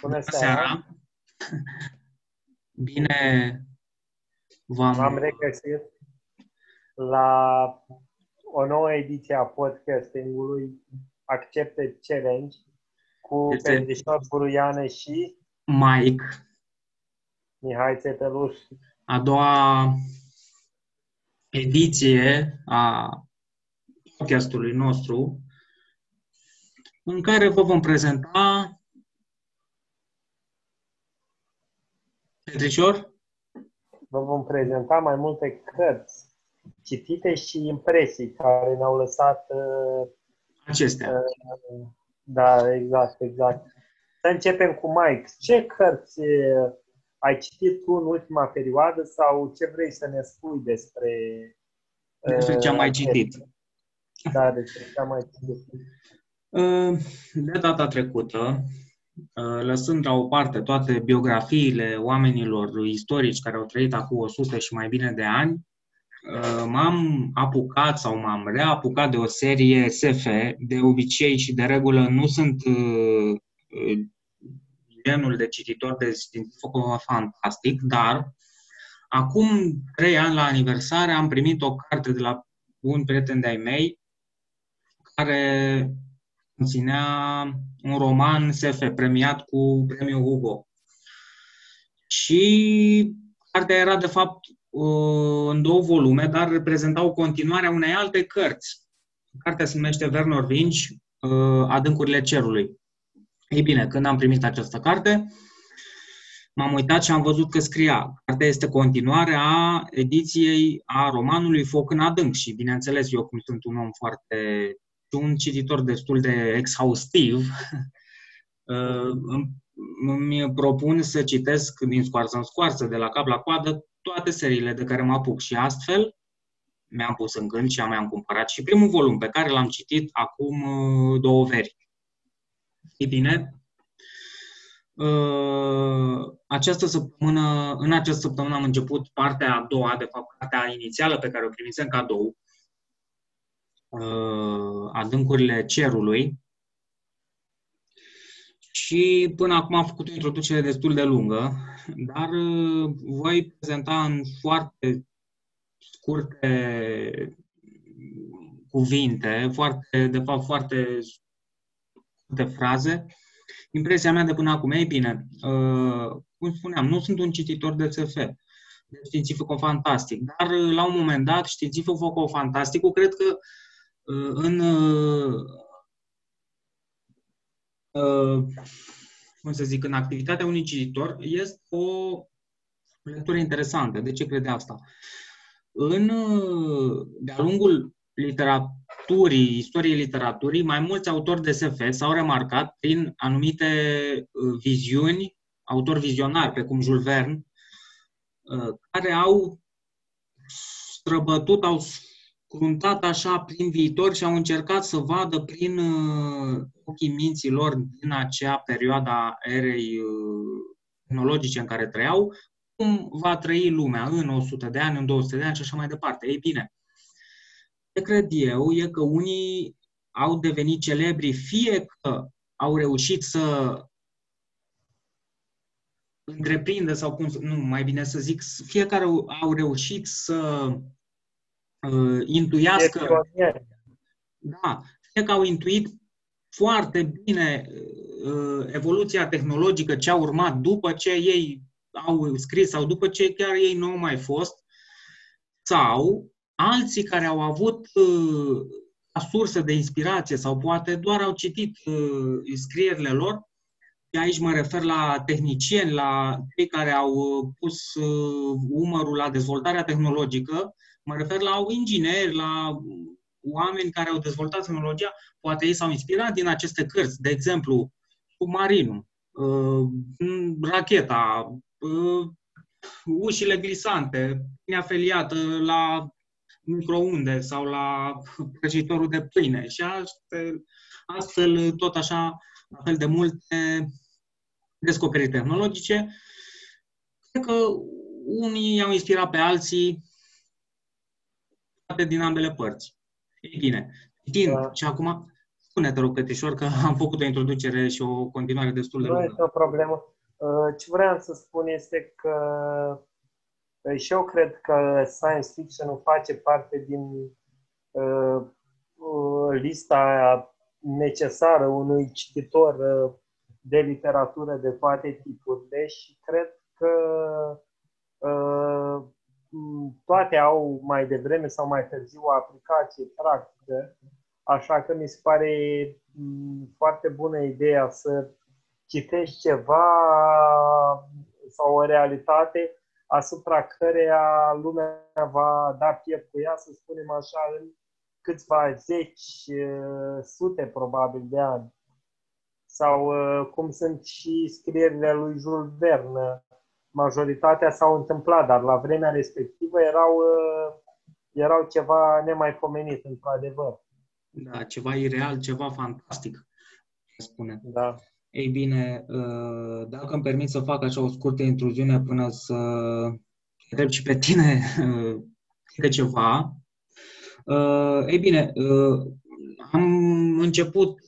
Bună seara! Bine v-am... M-am regăsit la o nouă ediție a podcastingului Accepte Challenge cu este... Petrișor Buruiane și Mike Mihai Țeteluș. A doua ediție a podcastului nostru în care vă vom prezenta Petrișor? Vă vom prezenta mai multe cărți citite și impresii care ne-au lăsat uh, acestea. Uh, da, exact, exact. Să începem cu Mike. Ce cărți uh, ai citit tu în ultima perioadă sau ce vrei să ne spui despre despre ce am mai citit? Da, despre ce am mai citit. De data trecută Uh, lăsând la o parte toate biografiile oamenilor istorici care au trăit acum 100 și mai bine de ani, uh, m-am apucat sau m-am reapucat de o serie SF, de obicei și de regulă nu sunt uh, genul de cititor de științific fantastic, dar acum trei ani la aniversare am primit o carte de la un prieten de-ai mei care conținea un roman SF premiat cu premiul Hugo. Și cartea era, de fapt, în două volume, dar reprezentau continuarea unei alte cărți. Cartea se numește Werner Vinci, Adâncurile Cerului. Ei bine, când am primit această carte, m-am uitat și am văzut că scria. Cartea este continuarea ediției a romanului Foc în adânc și, bineînțeles, eu cum sunt un om foarte un cititor destul de exhaustiv, uh, îmi propun să citesc din scoarță în scoarță, de la cap la coadă, toate seriile de care mă apuc și astfel mi-am pus în gând și am cumpărat și primul volum pe care l-am citit acum uh, două veri. E bine, uh, această săptămână, în această săptămână am început partea a doua, de fapt partea inițială pe care o primisem cadou, uh, adâncurile cerului. Și până acum am făcut o introducere destul de lungă, dar uh, voi prezenta în foarte scurte cuvinte, foarte, de fapt foarte scurte fraze, impresia mea de până acum. Ei bine, uh, cum spuneam, nu sunt un cititor de SF, de științifico-fantastic, dar uh, la un moment dat, științifico-fantasticul cred că în uh, cum să zic, în activitatea unui cititor este o lectură interesantă. De ce crede asta? În, de-a lungul literaturii, istoriei literaturii, mai mulți autori de SF s-au remarcat prin anumite viziuni, autori vizionari, precum Jules Verne, care au străbătut, au cruntat așa prin viitor și au încercat să vadă prin uh, ochii minților din acea perioadă a erei uh, tehnologice în care trăiau, cum va trăi lumea în 100 de ani, în 200 de ani și așa mai departe. Ei bine, ce cred eu e că unii au devenit celebri fie că au reușit să întreprindă sau cum, nu, mai bine să zic, fiecare au reușit să uh, intuiască. Da, fie că au intuit foarte bine uh, evoluția tehnologică ce a urmat după ce ei au scris sau după ce chiar ei nu au mai fost, sau alții care au avut uh, sursă de inspirație sau poate doar au citit uh, scrierile lor, și aici mă refer la tehnicieni, la cei care au uh, pus uh, umărul la dezvoltarea tehnologică Mă refer la ingineri, la oameni care au dezvoltat tehnologia, poate ei s-au inspirat din aceste cărți, de exemplu, submarinul, uh, racheta, uh, ușile glisante, afiliată la microunde sau la prăjitorul de pâine și astfel, astfel tot așa, la fel de multe descoperiri tehnologice. Cred că unii au inspirat pe alții din ambele părți. Ei bine, din da. și acum spune, te rog, Petrișor, că am făcut o introducere și o continuare destul de lungă. Nu este o problemă. Ce vreau să spun este că și eu cred că science fiction face parte din lista necesară unui cititor de literatură de toate tipurile și cred că uh, toate au mai devreme sau mai târziu o aplicație practică, așa că mi se pare foarte bună ideea să citești ceva sau o realitate asupra căreia lumea va da piept cu ea, să spunem așa, în câțiva zeci, sute probabil de ani sau uh, cum sunt și scrierile lui Jules Verne. Majoritatea s-au întâmplat, dar la vremea respectivă erau, uh, erau ceva nemaipomenit, într-adevăr. Da, ceva ireal, ceva fantastic, spune. Da. Ei bine, uh, dacă îmi permit să fac așa o scurtă intruziune până să întreb și pe tine de ceva. Ei bine, am început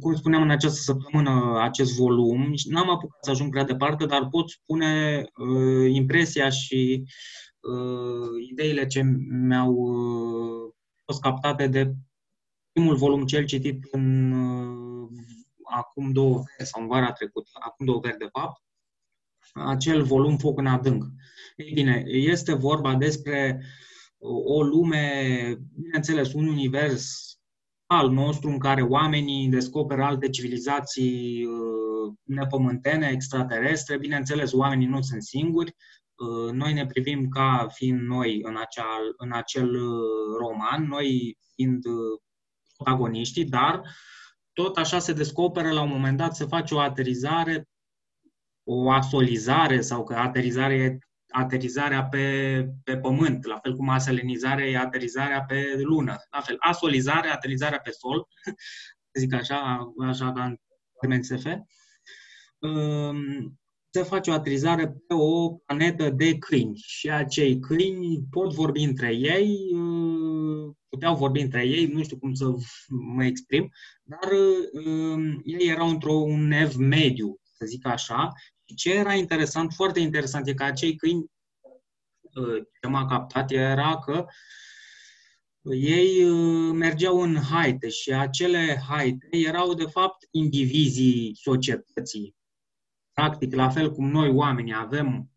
cum spuneam în această săptămână, acest volum. N-am apucat să ajung prea departe, dar pot spune uh, impresia și uh, ideile ce mi-au uh, fost captate de primul volum cel citit în uh, acum două veri sau în vara trecută, acum două veri de fapt, acel volum Foc în adânc. Ei bine, este vorba despre o lume, bineînțeles, un univers al nostru în care oamenii descoperă alte civilizații uh, nepământene, extraterestre. Bineînțeles, oamenii nu sunt singuri. Uh, noi ne privim ca fiind noi în, acea, în acel uh, roman, noi fiind protagoniștii, dar tot așa se descoperă la un moment dat, se face o aterizare, o asolizare sau că aterizare e aterizarea pe, pe pământ, la fel cum aselenizarea e aterizarea pe lună. La fel, asolizarea, aterizarea pe sol, zic așa, așa ca în termen SF, um, se face o aterizare pe o planetă de câini și acei câini pot vorbi între ei, uh, puteau vorbi între ei, nu știu cum să mă exprim, dar um, ei erau într-un ev mediu, să zic așa, ce era interesant, foarte interesant, e că acei câini, uh, ce m-a captat era că ei uh, mergeau în haite și acele haite erau, de fapt, indivizii societății. Practic, la fel cum noi, oamenii, avem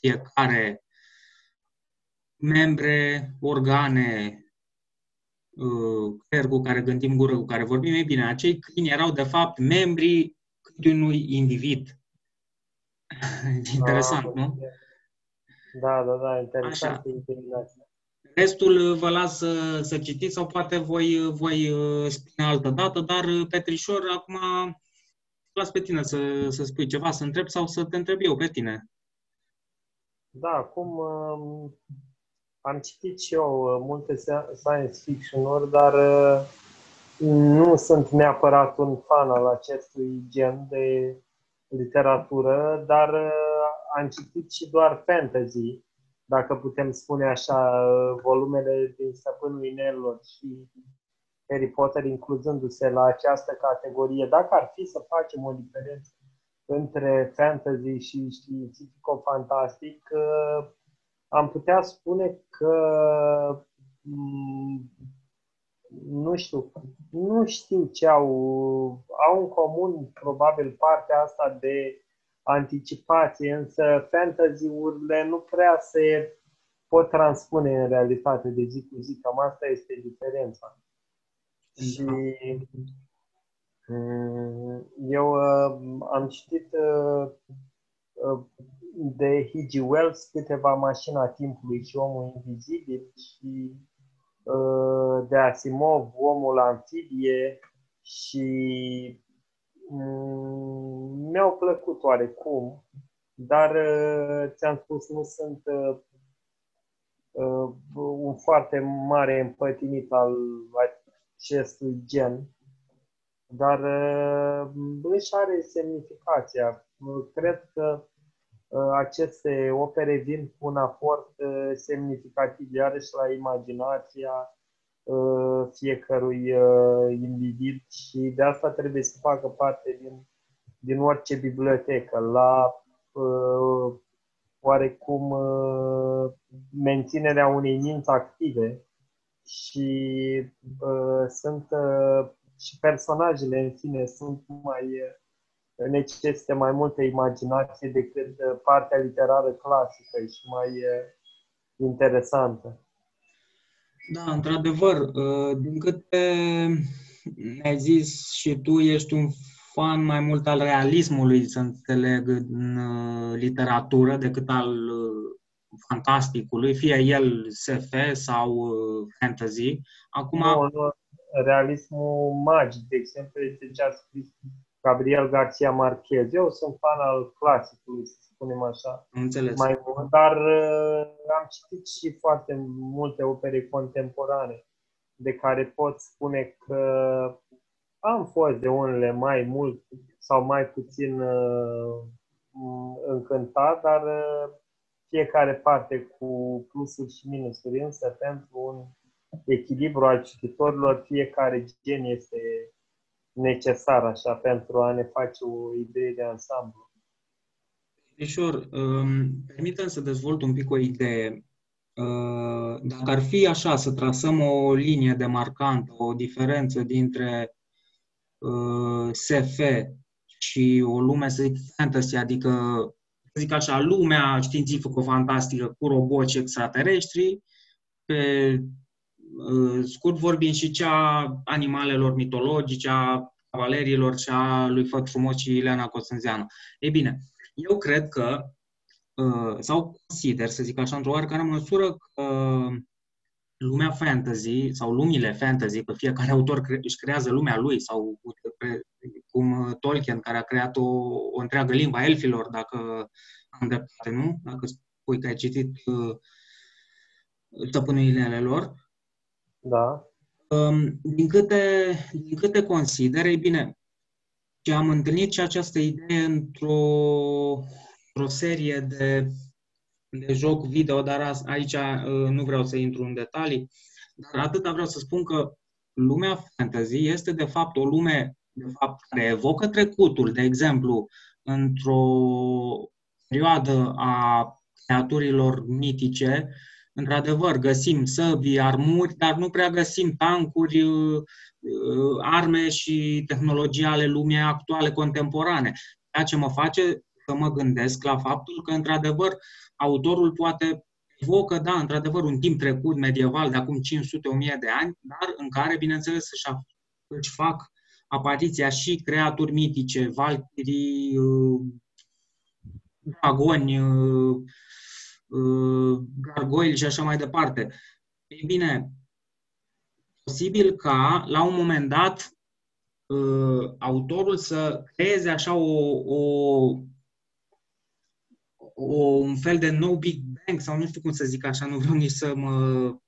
fiecare membre, organe, uh, creier cu care gândim, gură cu care vorbim, e bine, acei câini erau, de fapt, membrii unui individ Interesant, nu? Da, da, da, interesant. Restul vă las să, să citiți sau poate voi, voi uh, spune altă dată, dar uh, Petrișor, acum las pe tine să, să spui ceva, să întreb sau să te întreb eu pe tine. Da, acum um, am citit și eu uh, multe science fiction-uri, dar nu sunt neapărat un fan al acestui gen de literatură, dar uh, am citit și doar fantasy, dacă putem spune așa, uh, volumele din Stăpânul Inelor și Harry Potter incluzându-se la această categorie. Dacă ar fi să facem o diferență între fantasy și științifico-fantastic, uh, am putea spune că mm, nu știu, nu știu ce au, au în comun probabil partea asta de anticipație, însă fantasy-urile nu prea se pot transpune în realitate de zi cu zi, cam asta este diferența. Și mm, eu uh, am citit uh, uh, de H.G. Wells câteva mașina timpului și omul invizibil și Uh, de Asimov, Omul Amfibie și mm, mi-au plăcut oarecum, dar uh, ți-am spus, nu sunt uh, un foarte mare împătimit al acestui gen, dar își are semnificația. Cred că aceste opere vin cu un aport semnificativ, iarăși la imaginația uh, fiecărui uh, individ și de asta trebuie să facă parte din, din orice bibliotecă, la uh, oarecum uh, menținerea unei minți active și uh, sunt uh, și personajele în sine sunt mai uh, necesită mai multă imaginație decât uh, partea literară clasică și mai uh, interesantă. Da, într-adevăr, uh, din câte ai zis și tu, ești un fan mai mult al realismului, să înțeleg, în uh, literatură decât al uh, fantasticului, fie el SF sau fantasy. Acum... Nu, nu, realismul magic, de exemplu, este ce a scris Gabriel Garcia Marquez. Eu sunt fan al clasicului, să spunem așa. Înțeles. Mai mult, dar uh, am citit și foarte multe opere contemporane de care pot spune că am fost de unele mai mult sau mai puțin uh, încântat, dar uh, fiecare parte cu plusuri și minusuri, însă pentru un echilibru al cititorilor, fiecare gen este necesar așa pentru a ne face o idee de ansamblu. Mișor, um, permitem să dezvolt un pic o idee. Uh, dacă ar fi așa, să trasăm o linie demarcantă, o diferență dintre uh, SF și o lume, să zic, fantasy, adică, să zic așa, lumea științifico-fantastică cu roboți extraterestri, pe uh, scurt vorbind și cea animalelor mitologice, a cavalerilor și a lui Făt Frumos și Ileana Costânzeanu. Ei bine, eu cred că, uh, sau consider, să zic așa, într-o oarecare măsură, că lumea fantasy sau lumile fantasy, că fiecare autor cre- își creează lumea lui, sau cum Tolkien, care a creat o, o întreagă limba elfilor, dacă am dreptate, nu? Dacă spui că ai citit uh, stăpânirile lor. Da. Um, din câte, din câte consider, ei bine, și am întâlnit și această idee într-o, într-o serie de, de joc video, dar aici uh, nu vreau să intru în detalii, dar atâta vreau să spun că lumea fantasy este de fapt o lume de fapt, care evocă trecutul, de exemplu, într-o perioadă a creaturilor mitice, într-adevăr, găsim săbii, armuri, dar nu prea găsim tancuri, uh, arme și tehnologii ale lumii actuale, contemporane. Ceea ce mă face să mă gândesc la faptul că, într-adevăr, autorul poate evocă, da, într-adevăr, un timp trecut medieval de acum 500-1000 de ani, dar în care, bineînțeles, își fac apariția și creaturi mitice, valchirii, uh, dragoni, uh, uh, gargoili și așa mai departe. Ei bine, posibil ca, la un moment dat, autorul să creeze așa o, o, o, un fel de no Big Bang, sau nu știu cum să zic așa, nu vreau nici să mă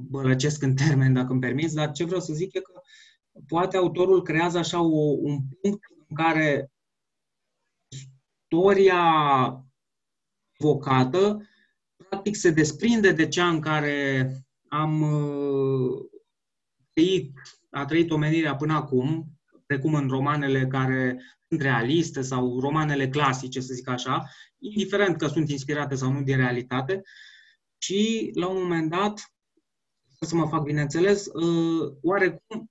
bălăcesc în termen, dacă îmi permiți, dar ce vreau să zic e că poate autorul creează așa o, un punct în care istoria vocată practic se desprinde de cea în care am uh, trăit, a trăit omenirea până acum, precum în romanele care sunt realiste sau romanele clasice, să zic așa, indiferent că sunt inspirate sau nu din realitate, și la un moment dat, să mă fac bineînțeles, uh, oarecum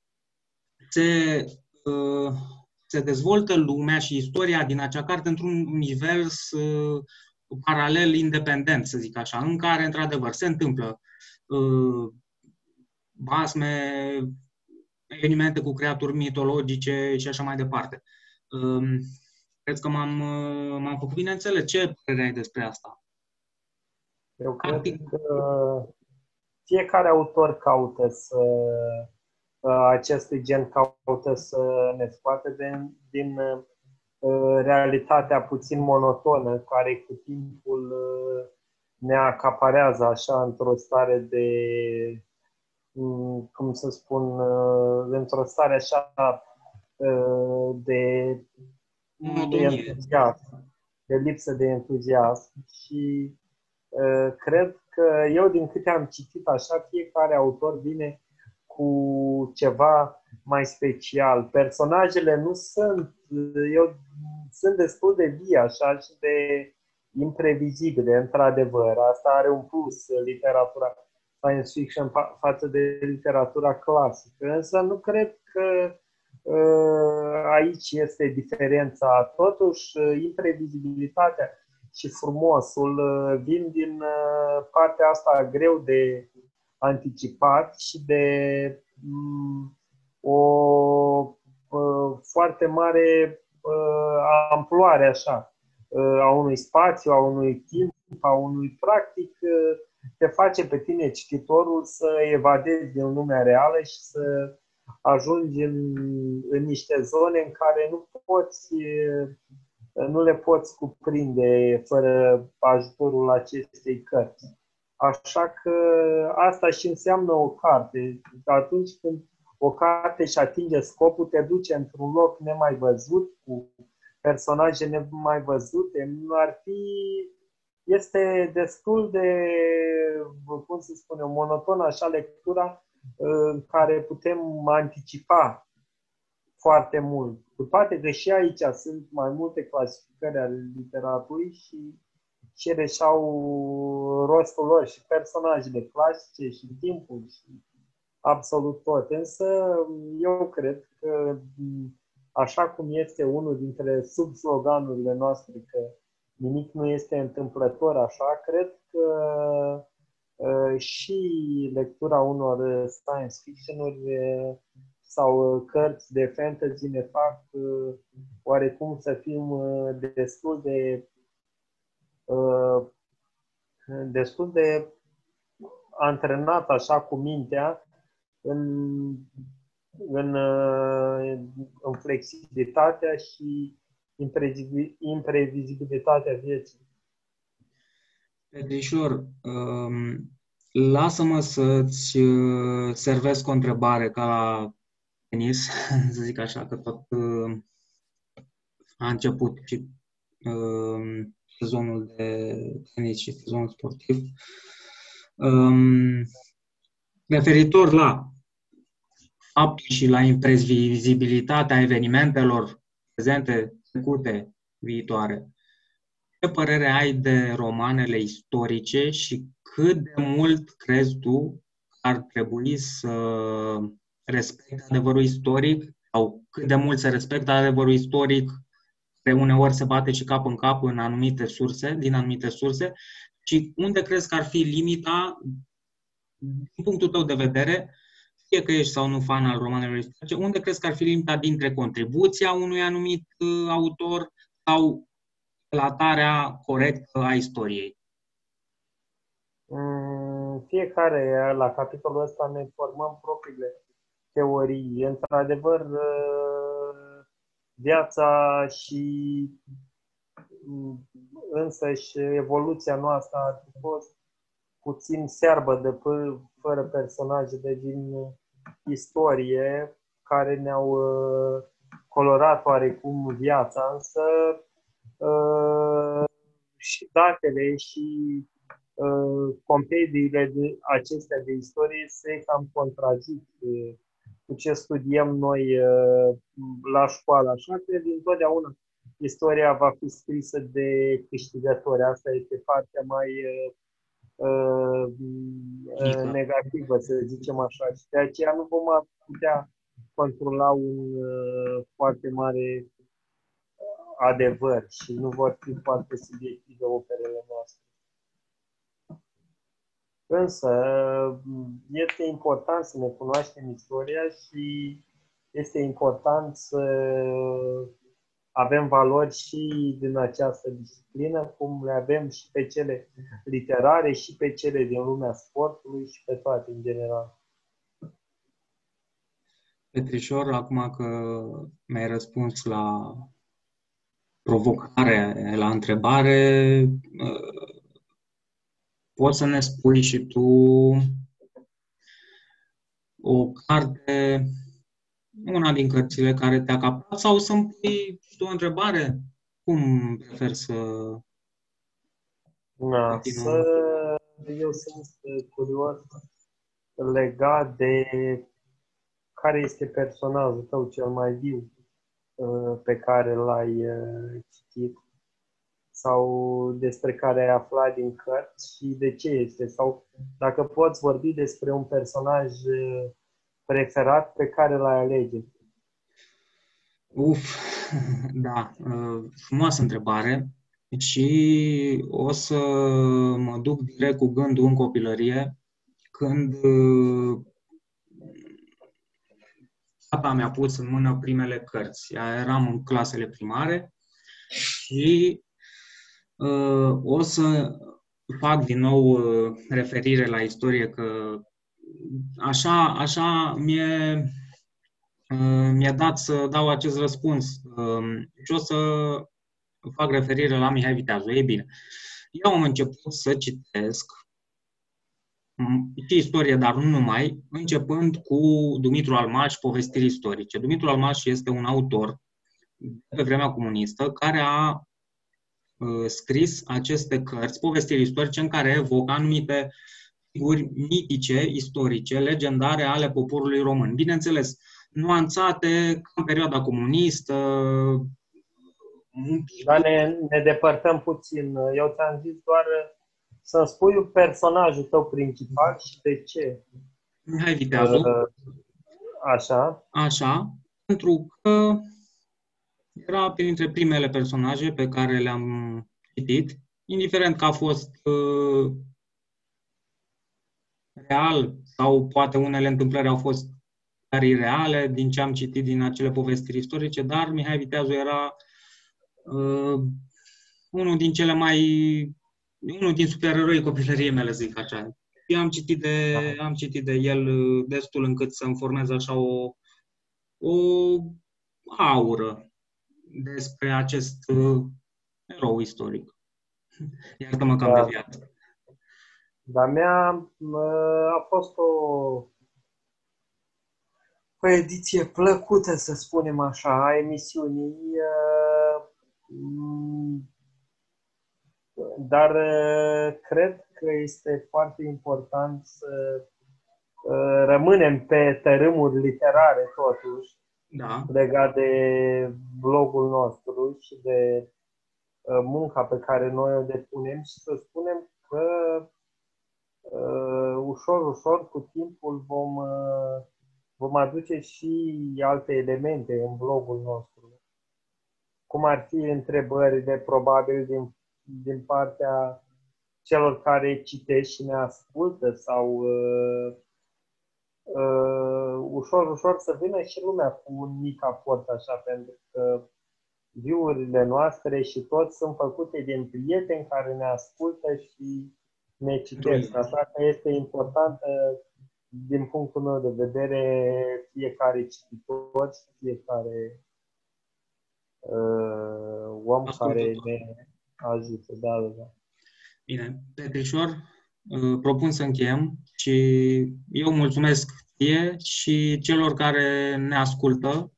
se, uh, se dezvoltă lumea și istoria din acea carte într-un univers uh, paralel independent, să zic așa, în care, într-adevăr, se întâmplă uh, basme, evenimente cu creaturi mitologice și așa mai departe. Um, cred că m-am, m-am făcut bine înțeles. Ce părere ai despre asta? Eu cred că fiecare autor caută să acestui gen caută să ne scoate din, din uh, realitatea puțin monotonă care cu timpul uh, ne acaparează așa într-o stare de, mm, cum să spun, uh, într-o stare așa de, de entuziasm, de lipsă de entuziasm. Și cred că eu, din câte am citit așa, fiecare autor vine cu ceva mai special. Personajele nu sunt, eu sunt destul de vii așa și de imprevizibile, într-adevăr. Asta are un plus literatura science fiction fa- față de literatura clasică. Însă nu cred că uh, aici este diferența. Totuși, imprevizibilitatea și frumosul uh, vin din uh, partea asta greu de anticipat și de um, o uh, foarte mare uh, amploare așa uh, a unui spațiu, a unui timp, a unui practic uh, te face pe tine cititorul să evadezi din lumea reală și să ajungi în, în niște zone în care nu poți nu le poți cuprinde fără ajutorul acestei cărți. Așa că asta și înseamnă o carte. Atunci când o carte își atinge scopul, te duce într-un loc nemai văzut, cu personaje nemai văzute, nu ar fi este destul de, cum se spune, monoton așa lectura în care putem anticipa foarte mult. Cu toate că și aici sunt mai multe clasificări ale literaturii și cele și-au rostul lor și personajele clasice și timpul și absolut tot. Însă eu cred că așa cum este unul dintre subsloganurile noastre că nimic nu este întâmplător așa, cred că uh, și lectura unor science fiction-uri sau cărți de fantasy ne fac uh, oarecum să fim uh, destul de destul de antrenat așa cu mintea în, în, în flexibilitatea și imprevizibilitatea vieții. Petrișor, um, lasă-mă să-ți uh, servesc o întrebare ca la tenis, să zic așa, că tot uh, a început și um, sezonul de tenis și sezonul sportiv. Um, referitor la faptul și la imprevizibilitatea evenimentelor prezente trecute, viitoare. Ce părere ai de romanele istorice și cât de mult crezi tu ar trebui să respecte adevărul istoric sau cât de mult se respectă adevărul istoric, pe uneori se bate și cap în cap în anumite surse, din anumite surse, și unde crezi că ar fi limita, din punctul tău de vedere, fie că ești sau nu fan al romanelor istorice, unde crezi că ar fi limita dintre contribuția unui anumit uh, autor sau relatarea corectă a istoriei? Mm, fiecare, la capitolul ăsta, ne formăm propriile teorii. Într-adevăr, uh, viața și mm, însăși evoluția noastră a fost puțin searbă de p- fără personaje de din istorie care ne-au uh, colorat oarecum viața, însă uh, și datele și uh, compediile de, acestea de istorie se cam contrazic cu ce studiem noi la școală. Așa că, dintotdeauna, istoria va fi scrisă de câștigători. Asta este partea mai uh, negativă, să zicem așa. Și de aceea nu vom putea controla un uh, foarte mare adevăr și nu vor fi foarte subiective operele noastre. Însă, este important să ne cunoaștem istoria și este important să avem valori și din această disciplină, cum le avem și pe cele literare, și pe cele din lumea sportului și pe toate în general. Petrișor, acum că mi-ai răspuns la provocare, la întrebare, uh, poți să ne spui și tu o carte una din cărțile care te-a capat sau să-mi pui o întrebare? Cum prefer să da, să, eu sunt curios legat de care este personajul tău cel mai viu uh, pe care l-ai uh, citit sau despre care ai aflat din cărți și de ce este sau dacă poți vorbi despre un personaj uh, preferat pe care l-ai alege. Uf, da, frumoasă întrebare și o să mă duc direct cu gândul în copilărie când tata mi-a pus în mână primele cărți. Eram în clasele primare și uh, o să fac din nou uh, referire la istorie că așa, așa mi-e, uh, mi-a dat să dau acest răspuns uh, și o să fac referire la Mihai Viteazu. Ei bine, eu am început să citesc și istorie, dar nu numai, începând cu Dumitru Almaș, povestiri istorice. Dumitru Almaș este un autor pe vremea comunistă care a uh, scris aceste cărți, povestiri istorice, în care evocă anumite figuri mitice, istorice, legendare ale poporului român. Bineînțeles, nuanțate în perioada comunistă. Dar ne, ne depărtăm puțin. Eu ți-am zis doar să-mi spui personajul tău principal și de ce. Mihai Viteazu. Uh, așa. Așa, pentru că era printre primele personaje pe care le-am citit, indiferent că a fost uh, real sau poate unele întâmplări au fost chiar ireale din ce am citit din acele povestiri istorice, dar Mihai Viteazu era uh, unul din cele mai unul din supereroi copilăriei mele, zic așa. Eu am citit de, da. am citit de el uh, destul încât să-mi formez așa o, o aură despre acest uh, erou istoric. Iartă-mă că am da. deviat. Dar mea a fost o, o ediție plăcută, să spunem așa, a emisiunii. Uh, dar uh, cred că este foarte important să uh, rămânem pe tărâmuri literare totuși, da. legat de blogul nostru și de uh, munca pe care noi o depunem și să spunem că ușor, ușor, cu timpul vom, vom aduce și alte elemente în blogul nostru, cum ar fi întrebările probabil din din partea celor care citesc și ne ascultă sau uh, uh, ușor, ușor să vină și lumea cu un mic aport așa, pentru că viurile noastre și tot sunt făcute din prieteni care ne ascultă și ne citesc. Așa că este important din punctul meu de vedere fiecare cititor și fiecare uh, om Ascultător. care ne ajută, da, da, da. Bine, Petrișor, uh, propun să încheiem și eu mulțumesc ție și celor care ne ascultă.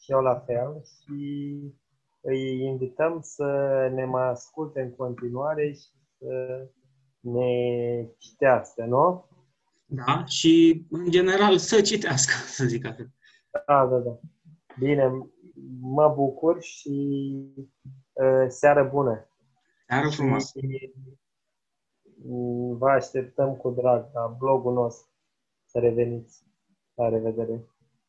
Și eu la fel și îi invităm să ne mai asculte în continuare și să ne citească, nu? Da, și în general să citească, să zic atât. Da, da, da. Bine, mă bucur și uh, seară bună. Seară frumoasă. Vă așteptăm cu drag la blogul nostru să reveniți. La revedere!